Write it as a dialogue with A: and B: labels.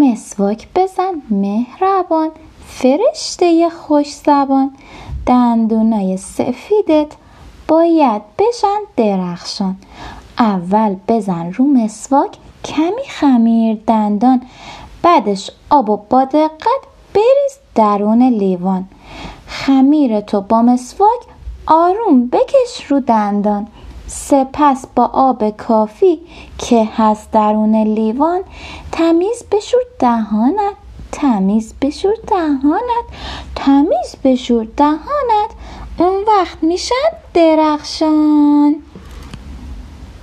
A: مسواک بزن مهربان. فرشته خوش زبان. دندونای سفیدت باید بشن درخشان. اول بزن رو مسواک کمی خمیر دندان. بعدش آب و با دقت بریز درون لیوان. خمیر تو با مسواک آروم بکش رو دندان. سپس با آب کافی که هست درون لیوان تمیز بشور دهانت تمیز بشور دهانت تمیز بشور دهانت. اون وقت میشن درخشان.